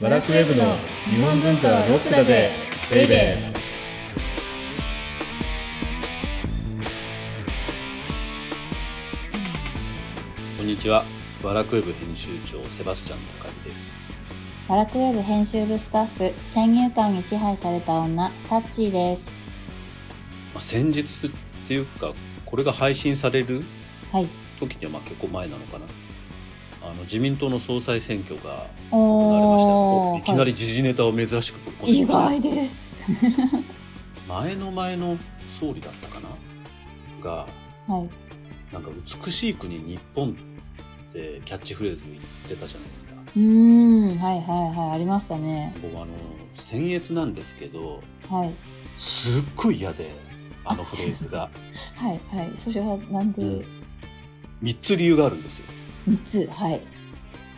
バラクウェブの日本文化はロックだぜベイベーこんにちは。バラクウェブ編集長セバスチャン高木です。バラクウェブ編集部スタッフ、先入観に支配された女、サッチーです。まあ、先日っていうか、これが配信されるはい。時にはまあ結構前なのかな。あの自民党の総裁選挙が行われましたよおいきなり時事ネタを珍しくぶっ込んで意きました外です。前の前の総理だったかな？がはい。なんか美しい国日本ってキャッチフレーズ言ってたじゃないですか。うーん、はいはいはい、ありましたね。僕あの僭越なんですけどはい。すっごい嫌であのフレーズが はいはい。それはなんで、うん3つ理由があるんですよ。三つ、はい。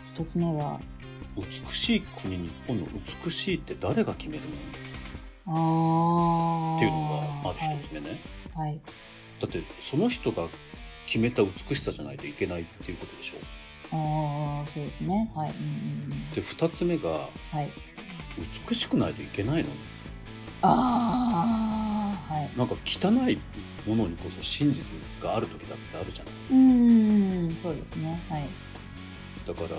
一つ目は、美しい国日本の美しいって誰が決めるの？っていうのがまず一つ目ね、はい。はい。だってその人が決めた美しさじゃないといけないっていうことでしょ？あー、そうですね。はい。うんうんうん。で2つ目がはい。美しくないといけないの？あー、はい。なんか汚いものにこそ真実がある時だってあるじゃないうそうですね。はい。だから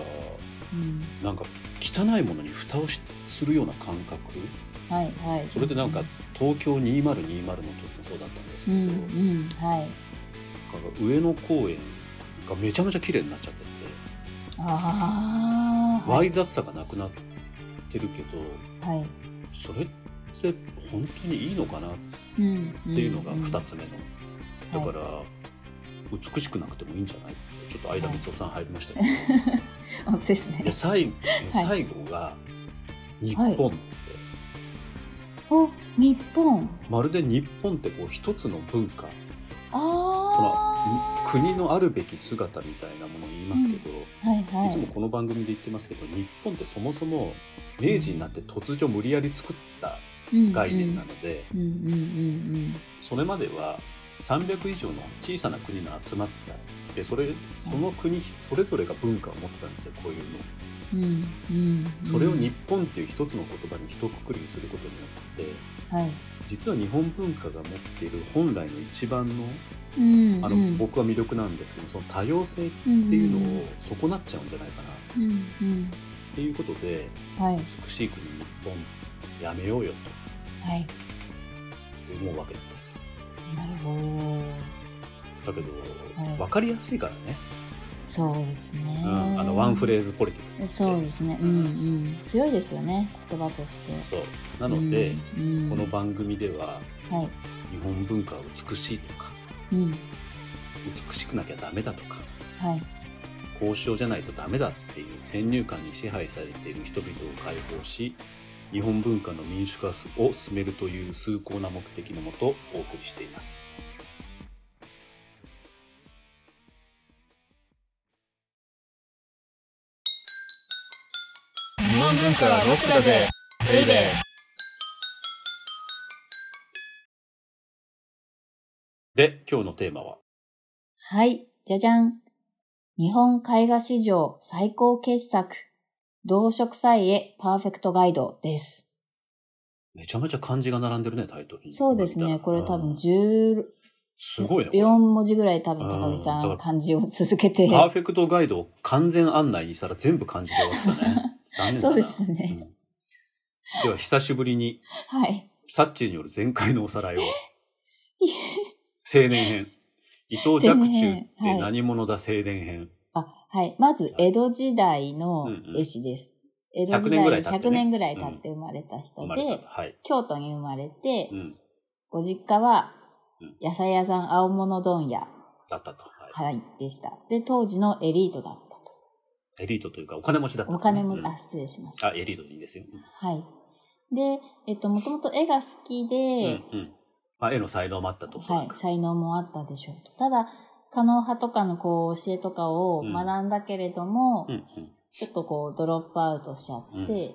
うん。なんか汚いものに蓋をしするような感覚？はいはい。それでなんか東京2020の時もそうだったんですけうど、んうん、はい。上野公園がめちゃめちゃ綺麗になっちゃっててああ。わい雑さがなくなってるけどはい。それって本当にいいのかな？っていうのが2つ目の、はいだから、美しくなくてもいいんじゃない？ってちょっと相田光夫さん入りましたけど、あですね。で。最後最後が日本って、お、日本。まるで日本ってこう一つの文化。そああ。の国のあるべき姿みたいなものを言いますけど、はいはい。つもこの番組で言ってますけど日本ってそもそも明治になって突如無理やり作ったい概念なので、うんうんうんそれまでは300以上の小さな国が集まったでそれその国それぞれが文化を持ってたんですよこういうの。うん。うんうんうん。それを日本っていう一つの言葉に一括りにすることによってはい。実は日本文化が持っている本来の一番のうん。あの、僕は魅力なんですけどその多様性っていうのを損なっちゃうんじゃないかなうんうん。っていうことではい。美しい国日本やめようよはい。と思うわけなんですなるほど。だけど、はい分かりやすいからね、そうですね。うん、あのワンフレーズポリティクスそうですね。うんうん。強いですよね。言葉として。そうなので、うんうんこの番組でははい。日本文化は美しいとかうん。美しくなきゃダメだとかはい。交渉じゃないとダメだっていう先入観に支配されている人々を解放し日本文化の民主化を進めるという崇高な目的のもとお送りしています日本文化はロックだぜベイベーで今日のテーマは？はい。じゃじゃん。日本絵画史上最高傑作。動植祭へパーフェクトガイドです。めちゃめちゃ漢字が並んでるねタイトルにそうですね。これ多分うん14すごいねこれ文字ぐらい多分高木さん漢字を続けて。パーフェクトガイドを完全案内にしたら全部漢字で終わってたね残念だな。そうですね。うん。では久しぶりにはい。サッチーによる前回のおさらいを。青年編。伊藤若冲って何者だ青年編、あ、はい。まず、江戸時代のうんうん。絵師です。江戸時100年ぐら代い経ってね。100年ぐらい経って生まれた人で、た。はい、京都に生まれてう、ん、ご実家はうん、野菜屋さん青物問屋、だったと、はい。はい、でした。で、当時のエリートだっ。エリートというかお金持ちだった、お金も、うん。あ、失礼しました。あエリートでいいですよ、はい。で、えっと、もともと絵が好きうんで、うん。まあ、絵の才能もあったとはい、く才能もあったでしょうと。ただ、可能派とかのこう教えとかをうん。学んだけれども、うんうん。ちょっとこうドロップアウトしちゃって、う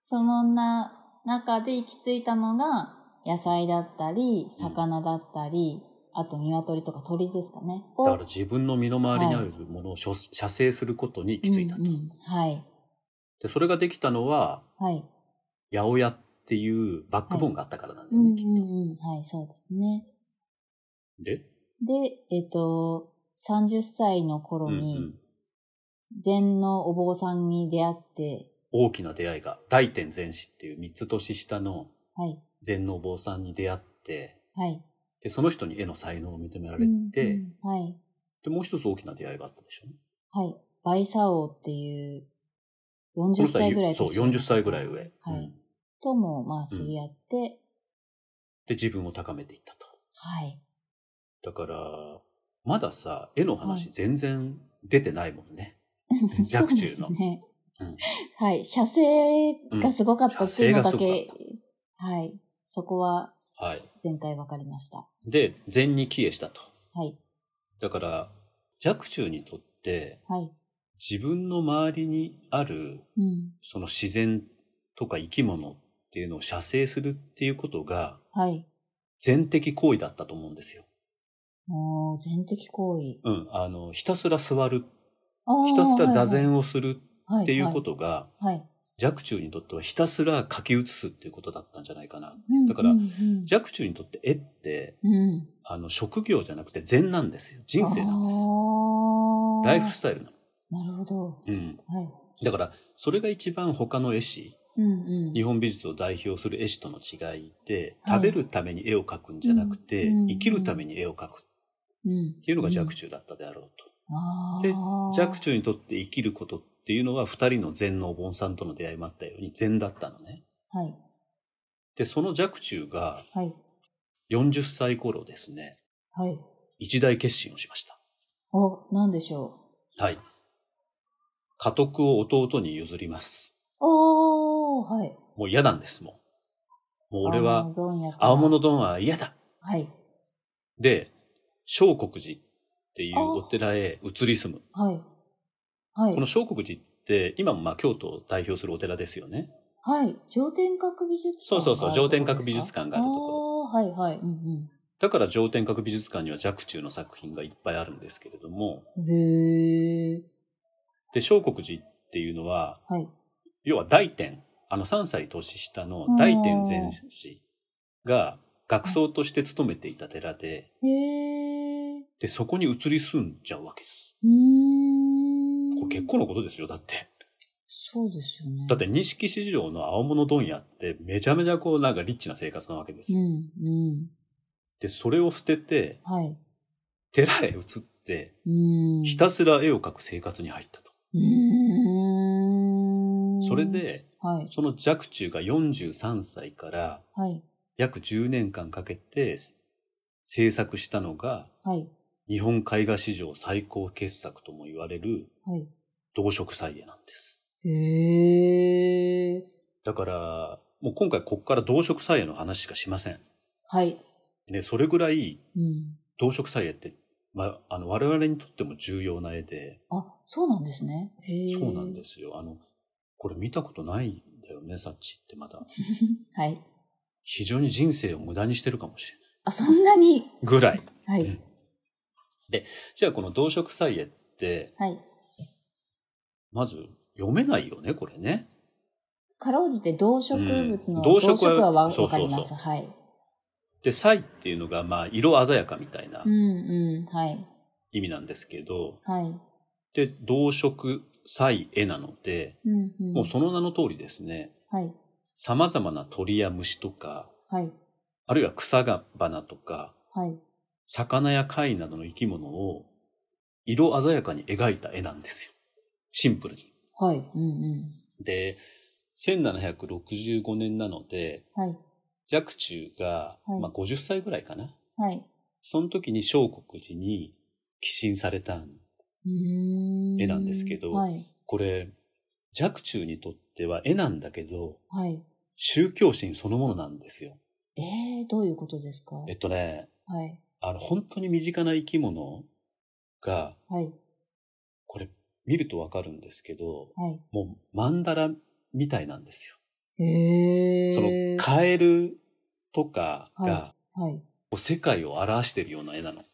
そのな中で行き着いたのが野菜だったり、魚だったり、あと鶏とか鳥ですかね。をだから自分の身の回りにあるものを射精することに行き着いたと。うんうんはい。で、それができたのは、はい。八百屋っていうバックボーンがあったからなんだうんよね、きっうんうん。はい、そうですね。と。で、で、えっと、30歳の頃うんうにん、禅のお坊さんに出会って、大きな出会いが、大天禅師っていう三つ年下のはい、禅のお坊さんに出会って、はい。で、その人に絵の才能を認められて、うんうんはい、で、もう一つ大きな出会いがあったでしょ？はい。バイサオっていう、40歳ぐらいそう、年上の40歳ぐらい上。はい。うんとも、まあ、知り合って、で、自分を高めていったと。はい。だから、まださ、絵のは話い全然出てないもんね。若冲のそうですね。うんはい。写生がすごかったっていうのだけ、生はい。そこははい。前回分かりました。で、禅に帰依したと。はい。だから、若冲にとって、はい。自分の周りにある、うん。その自然とか生き物っていうのを写生するっていうことが、はい。禅的行為だったと思うんですよ。もう、全的行為。うん。あの、ひたすら座る、ひたすら座禅をするはいっていうことが、はい。はい。若冲にとってはひたすら書き写すっていうことだったんじゃないかな。うんだからうんうん若冲にとって絵って、うん。あの、職業じゃなくて禅なんですよ。人生なんです。ライフスタイルなの。なるほど。うん。はい。だから、それが一番他の絵師、うんうん。日本美術を代表する絵師との違いで、はい食べるために絵を描くんじゃなくて、うん生きるために絵を描くうん。っていうのが若中。冲だったであろうと。あでー若冲にとって生きることっていうのは、二人の禅のお盆さんとの出会いもあったように禅だったのね。はい。で、その若冲がはい。40歳頃ですね、はい。一大決心をしました。お、なんでしょはい。家督を弟に譲ります。う。おー、はい。もう嫌なんです、もう。もう俺は、青物丼は嫌だ。はい。で、小国寺っていうお寺へ移り住む。はい。はいこの。小国寺って、今もまあ京都を代表するお寺ですよね。はい。上天閣美術館そうそうそう上天閣美術館があるところ。はいはい。うんだから上天閣美術館には若冲の作品がいっぱいあるんですけれども、うん。へー。で、小国寺っていうのは、はい。要は大天、あの3歳年下の大天禅師が学僧として勤めていた寺で、へー。で、そこに移り住んじゃうわけです。うーん。これ結構なことですよ、だって。そうですよね。だって、錦市場の青物問屋ってめちゃめちゃこうなんかリッチな生活なわけですよ。うん、うん。で、それを捨てて、はい。寺へ移って、うん。ひたすら絵を描く生活に入ったと。うーん。それ、で、はい。その若冲が43歳からはい。約10年間かけて制作したのが、はい。日本絵画史上最高傑作とも言われるはい。動植彩絵なんです。へー。だから、もう今回こっから動植彩絵の話しかしません。はい。ね、それぐらいうん。動植彩絵って、まあ、あの、我々にとっても重要な絵で、あ、そうなんですね。へー。そうなんですよ。あの、これ見たことないんだよね、サッチってまだ。はい。非常に人生を無駄にしてるかもしれない。あ、そんなに？ぐらい。はい。うんじゃあこの動植彩絵って、はい。まず読めないよね、これね。かろうじて動植物の、うん動植ははわかります。はい。で、彩っていうのが、まあ、色鮮やかみたいなうんうん。はい。意味なんですけど、はい。で、動植彩絵なので、うんうん。もうその名の通りですね、はい。様々な鳥や虫とか、はい。あるいは草が花とか、はい。魚や貝などの生き物を色鮮やかに描いた絵なんですよ。シンプルに。はい。うんうん。で、1765年なので、はい。若冲が、はいまあ、50歳ぐらいかな。はい。その時に小国寺に寄進された。絵なんですけどはい。これ、若冲にとっては絵なんだけど、はい。宗教心そのものなんですよ。えー、どういうことですか？えっとね、はい。あの、本当に身近な生き物が、はい。これ見るとわかるんですけど、はい。もう曼荼羅みたいなんですよ。へー。そのカエルとかが、はい。世界を表しているような絵なの。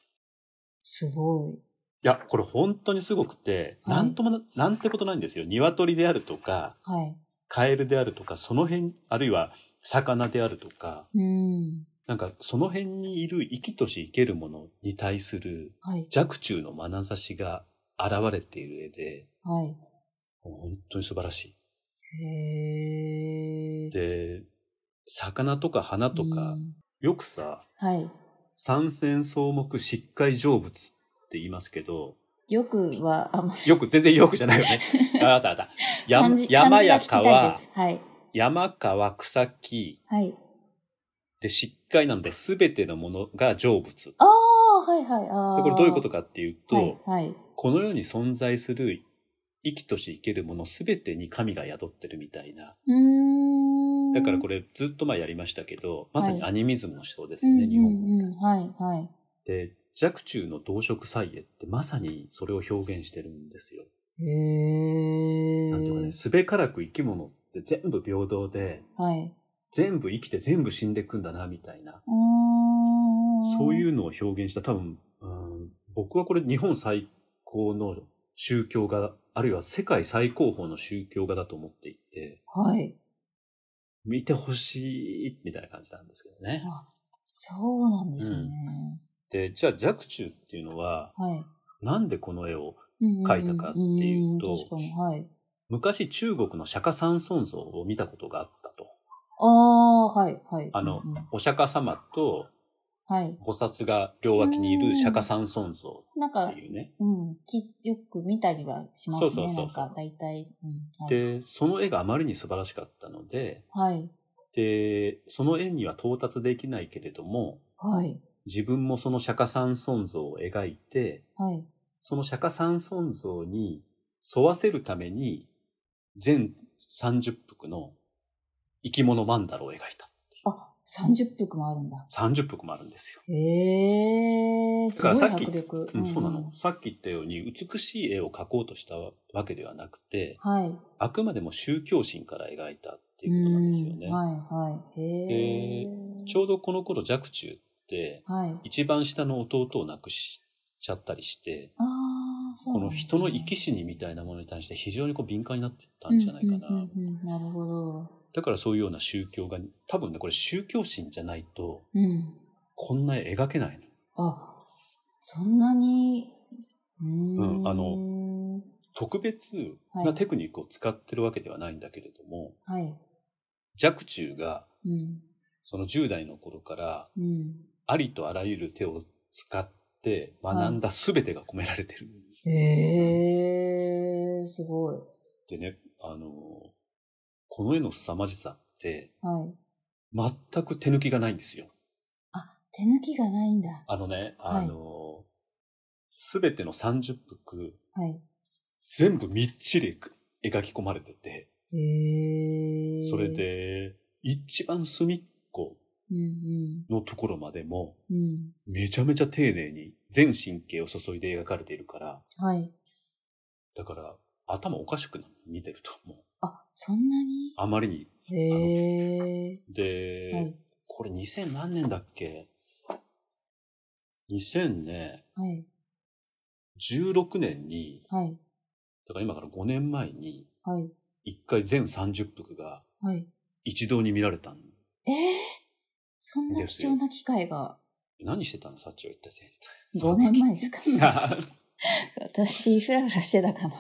すごい。や、これ本当にすごくて、はいなんともな、なんてことないんですよ。鶏であるとか、はい。カエルであるとか、その辺、あるいは魚であるとか、うん。なんかその辺にいる生きとし生けるものに対するはい。若冲の眼差しが現れている絵で、はい。本当に素晴らしい。へー。で、魚とか花とか、うんよくさ、はい。三線草木疾海成仏って言いますけど、よくは、あんまりよく、全然よくじゃないよね。ああったあった。山や川。はい。山川草木はい。で疾海なので全てのものが成仏。ああ、はいはい。あこれどういうことかっていうと、はい、はい。この世に存在する生きとし生けるもの全てに神が宿ってるみたいな。だからこれ、れずっと前やりましたけど、まさにはいアニミズムの思想ですうんよね、日本語。うんうん、はい、はい。で、若冲の動植祭絵ってまさにそれを表現してるんですよ。へえ。なんていうかね、すべからく生き物って全部平等で、はい。全部生きて全部死んでいくんだな、みたいな。そういうのを表現した多分、うん、僕はこれ日本最高の宗教画、あるいは世界最高峰の宗教画だと思っていて、はい。見てほしい、みたいな感じなんですけどね。あ、そうなんですね。で、じゃあ若冲っていうのは、はい。なんでこの絵を、うんうんうん描いたかっていうとん確かに、はい。昔中国の釈迦三尊像を見たことがあっ。ああ、はい、はい。あのうんうんお釈迦様とはい。菩薩が両脇にいる釈迦三尊像なんかって、いうね。うん、きよく見たりはしますね。そうそうそうそうなんか、大体。うん、はい。で、その絵があまりに素晴らしかったので、はい。で、その絵には到達できないけれども、はい。自分もその釈迦三尊像を描いて、はい。その釈迦三尊像に沿わせるために、全30幅の生き物曼荼羅を描いた。あ、30幅もあるんだ。30幅もあるんですよ。へえ、すごい迫力。うん、そうなの。んさっき言ったように、美しい絵を描こうとしたわけではなくて、はい。あくまでも宗教心から描いたっていうことなんですよね。うんはい、はい。へえ。ちょうどこの頃、若冲って、はい。一番下の弟を亡くしちゃったりして、ああ、そうこの人の生き死にみたいなものに対して非常にこう敏感になってたんじゃないかな。なるほど。だからそういうような宗教が、多分ね、これ宗教心じゃないと、うん。こんな絵描けないの。あ、そんなに、うーん。うんあの特別なテクニックを使ってるわけではないんだけれども、はい。若冲がうん。その10代の頃からうん。ありとあらゆる手を使って学んだ全てが込められてるんです。へえ、すごい。でね、あの、この絵の凄まじさってはい。全く手抜きがないんですよ。あ、手抜きがないんだ。あのね、はいあの、すべての30幅はい。全部みっちり描き込まれてて、へえ。それ、で一番隅っこうんのところまでもうん。うん。めちゃめちゃ丁寧に全神経を注いで描かれているから、はい。だから頭おかしくなる見てると思う。あ、そんなに？あまりに。へえ。で、はい。これ2000何年だっけ ?2000 ね、はい。16年に、はい。だから今から5年前に、はい。一回全30幅がはい。一堂に見られたんええそんな貴重な機会が何してたの？サチは一体全5年前ですか？体。私、ふらふらしてたかな。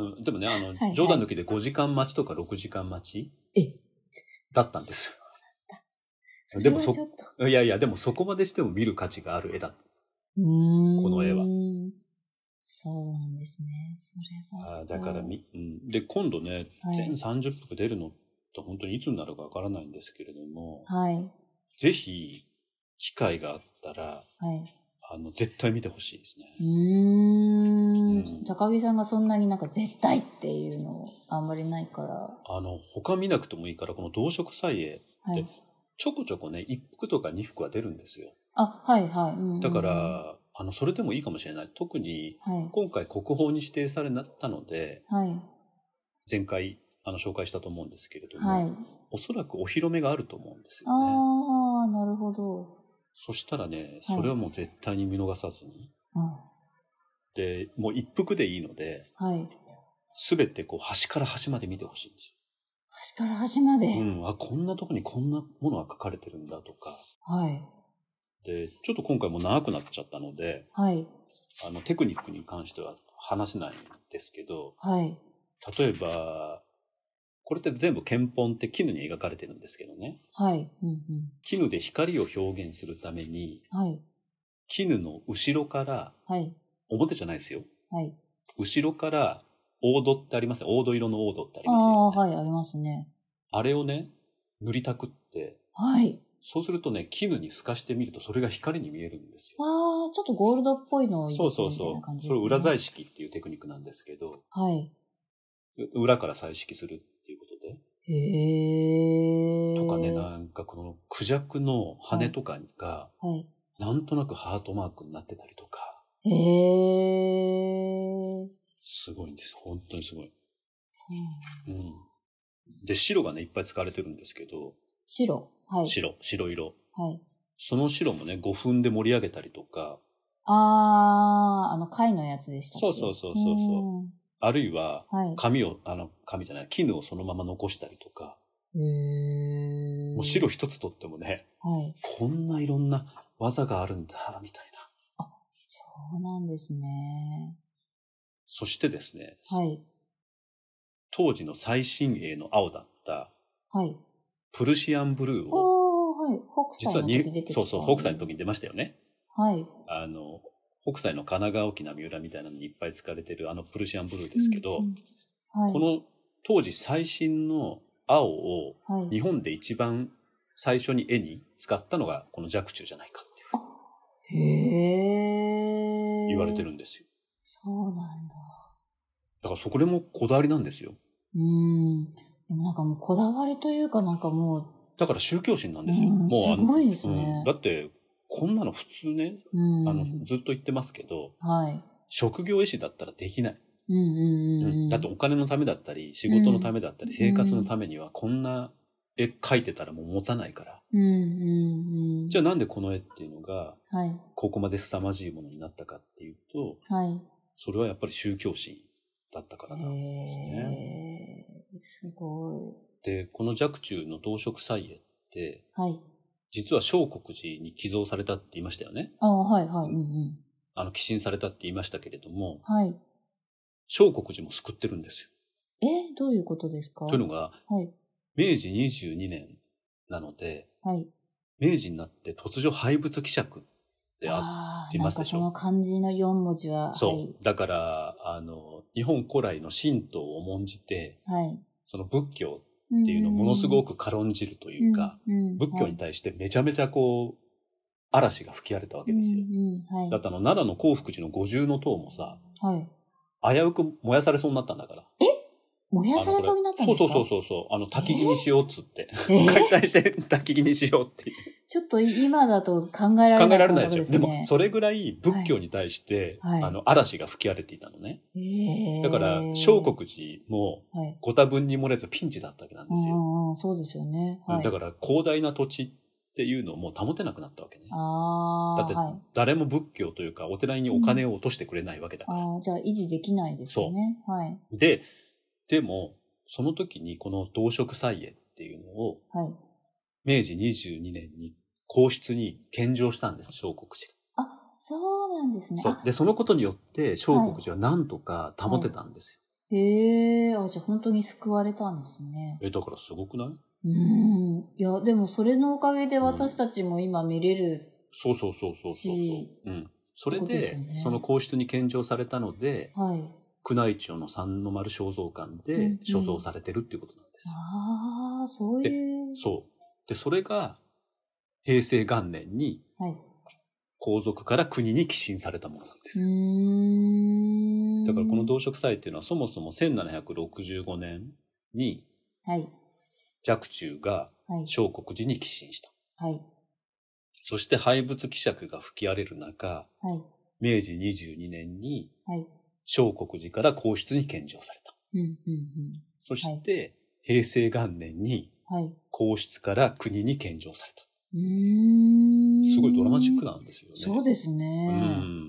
うんでもね、あの、いはい冗談抜きで5時間待ちとか6時間待ちえだったんですそれでもそはちょっと。よ。いやいや、でもそこまでしても見る価値がある絵だ。うーん。この絵は。そうなんですね。それはあーそう。だからみ、うん。で、今度ね、はい全30幅出るのって本当にいつになるかわからないんですけれども、はい。ぜひ、機会があったら、はい。あの、絶対見てほしいですね。うーん高木さんがそんなになんか絶対っていうのあんまりないから。あの、他見なくてもいいから、この動植祭絵、はい。ちょこちょこね、1幅とか2幅は出るんですよ。あ、はいはい。うんうんうんだか、ら、あの、それでもいいかもしれない。特に、はい。今回国宝に指定されたので、はい。前回、あの、紹介したと思うんですけれども、はい。おそらくお披露目があると思うんですよね。ああ、なるほど。そしたらね、はいそれはもう絶対に見逃さずに、あで、もう一服でいいので、はい。すべてこう端から端まで見てほしいんです端から端まで？よ。うん。あ、こんなとこにこんなものが書かれてるんだとか。はい。で、ちょっと今回も長くなっちゃったので、はい。あの、テクニックに関しては話せないんですけど、はい。例えば、これって全部剣本って絹に描かれてるんですけどね。はい。うんうん。絹で光を表現するために、はい。絹の後ろから、はい。表じゃないですよ。はい。後ろから、黄土ってありますね。黄土色の黄土ってありあますよ、あ、ね。はい、ありますね。あれをね、塗りたくって、はい。そうするとね、絹に透かしてみるとそれが光に見えるんですよ。ああ、ちょっとゴールドっぽいのを入そうれてみたいそうそう。な感じですね。それを裏彩色っていうテクニックなんですけど、はい。う裏から彩色するっていうことで。へえ。とかね、なんかこのクジャクの羽とかが、はい。なんとなくハートマークになってたりとか、へえ。すごいんです。本当にすごい。そううん。で、白がね、いっぱい使われてるんですけど、白？はい。白、白色。はい。その白もね、5分で盛り上げたりとか、あー、あの、貝のやつでしたそうそうそうそうそうあるいは、うんはい。紙を、あの、紙じゃない、絹をそのまま残したりとか、へー。もう白一つとってもね、はい。こんないろんな技があるんだ、みたいな。そうなんですね。そしてですね、はい。当時の最新鋭の青だった、はい。プルシアンブルーを、実はに。そうそう、北斎の時に出ましたよね。はい。あの、北斎の神奈川沖な三浦みたいなのにいっぱい使われてるあのプルシアンブルーですけど、うんうんはい。この当時最新の青をはい、日本で一番最初に絵に使ったのがこの若冲じゃないかっていうへー。言われてるんですよ。そうなんだ。だからそこでもこだわりなんですよ。うん。でもなんかもうこだわりというかなんかもう、だから宗教心なんですよ。うんもうあのすごいですねうんだって、こんなの普通ね、うん。あの、ずっと言ってますけど、はい。職業絵師だったらできない。うんうんうんうん。だってお金のためだったり、仕事のためだったり、うん生活のためにはこんな絵描いてたらもう持たないから。うんうんうん。じゃあなんでこの絵っていうのが、はい。ここまで凄まじいものになったかっていうと、はい。それはやっぱり宗教心だったからなんですね。へー。すごで、この若冲の動植祭絵って、い。はい。実は小国寺に寄贈されたって言いましたよね。ああ、はいはい。うんうん。あの、寄進されたって言いましたけれども、はい。小国寺も救ってるんですよ。え、どういうことですか？というのが、はい。明治22年なので、はい。明治になって突如廃仏希釈であってますでしょ？なんかその漢字の4文字は、そう。はい。だから、あの、日本古来の神道を重んじて、はい。その仏教っていうのをものすごく軽んじるというか、うん、うん仏教に対してめちゃめちゃこう、嵐が吹き荒れたわけですよ。うんうんはい。だってあの、奈良の興福寺の五重塔もさ、はい。危うく燃やされそうになったんだから。燃やされそうになったんですか？そうそうそうそう。あの、焚き木にしようっつって。えー？解体して焚き木にしようっていう。ちょっと今だと考えられ考ないえられないですよ。でも、それぐらい仏教に対して、はいあの、嵐が吹き荒れていたのね。えーだから、小国寺もはい。ご多分に漏れずピンチだったわけなんですよ。うんうん、そうですよね。はい。だから、広大な土地っていうのをもう保てなくなったわけね。だってはい。誰も仏教というか、お寺にお金を落としてくれないわけだから。ああ、じゃあ維持できないですよね。はい。で、でも、その時にこの動植祭絵っていうのを、はい。明治22年に皇室に献上したんです、小国寺あ、そうなんですね。あ。そうで、そのことによって、小国寺はなんとか保てたんですへえ、あ、じゃあ本当に救われたんですね。よ。え、だからすごくない？うん。いや、でもそれのおかげで私たちも今見れる。そうそうそうそうそうしそう。うん。それでねその皇室に献上されたので、はい。宮内庁の三の丸肖像館うんうでん所蔵されてるっていうことなんです。ああ、そういう。そう。で、それが、平成元年にはい。皇族から国に寄進されたものなんでうす。だからこの動植祭っていうのはそもそも1765年にはい。若冲がはい。小国寺に寄進した。はい。そして廃仏希釈が吹き荒れる中、はい。明治22年にはい。小国寺から皇室に献上された。うん、うん、そして、平成元年にうん。はい。皇室から国に献上された。すごいドラマチックなんですよね。そうですうね。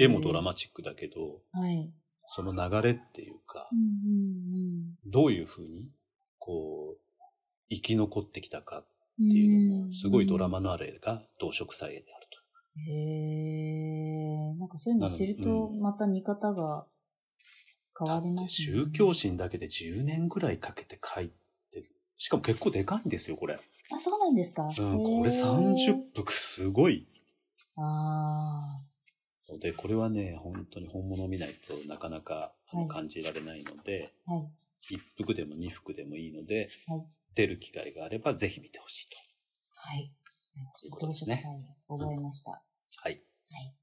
絵もドラマチックだけど、はい。その流れっていうかう、んうんどういうふうに、こう、生き残ってきたかっうん。ていうのも、んすごいドラ。マのあれが動植祭絵であると。へかそういうの知るなと、のまた見方が変わりますね。宗教心だけで10年ぐらいかけて書いてる。しかも結構でかいんですよ、これ。あ、そうなんですか？うん、これ30幅すごい。あので、これはね、本当に本物を見ないとなかなかはい感じられないので、あ。はい。1服でも2服でもいいので、はい出る機会があればぜひ見てほしいと。はい。動植祭覚えました。はい。はい。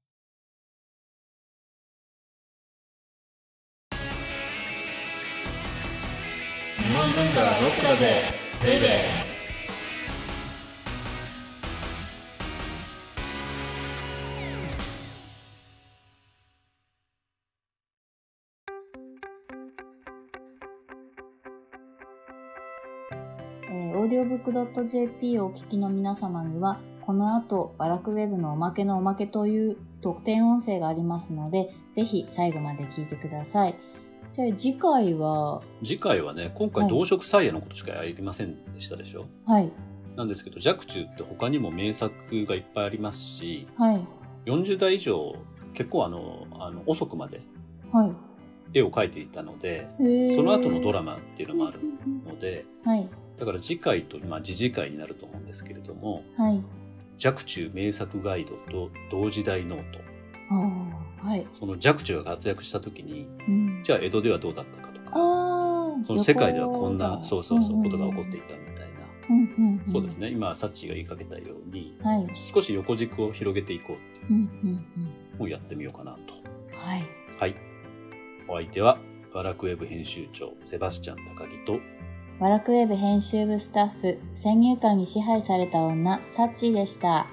日本文化はロックだぜベイベーえ、オーディオブックドット JP をお聞きの皆様には、この後、バラクウェブのおまけのおまけという特典音声がありますので、ぜひ最後まで聞いてください。じゃあ次回は、次回はね、今回はい。動植祭絵のことしかやりませんでしたでしょ、はい、なんですけど、若冲って他にも名作がいっぱいありますし、はい、40代以上、結構あの、あの遅くまではい。絵を描いていたので、へー。その後のドラマっていうのもあるうんうんので、うんはい、だから次回と、まあ次次回になると思うんですけれども、はい。若冲名作ガイドと同時代ノート。ああ、はい。その若冲が活躍した時に、うん、じゃあ江戸ではどうだったかとか、その世界ではこんな、そうそうそう、ことが起こっていたみたいな。うんうんうん、そうですね。今、サッチーが言いかけたように、はい。少し横軸を広げていこうっていううんうんのをやってみようかなと。うん、はい。はい。お相手は、バラクウェブ編集長、セバスチャン高木と、ワラクウェブ編集部スタッフ、先入観に支配された女、サッチーでした。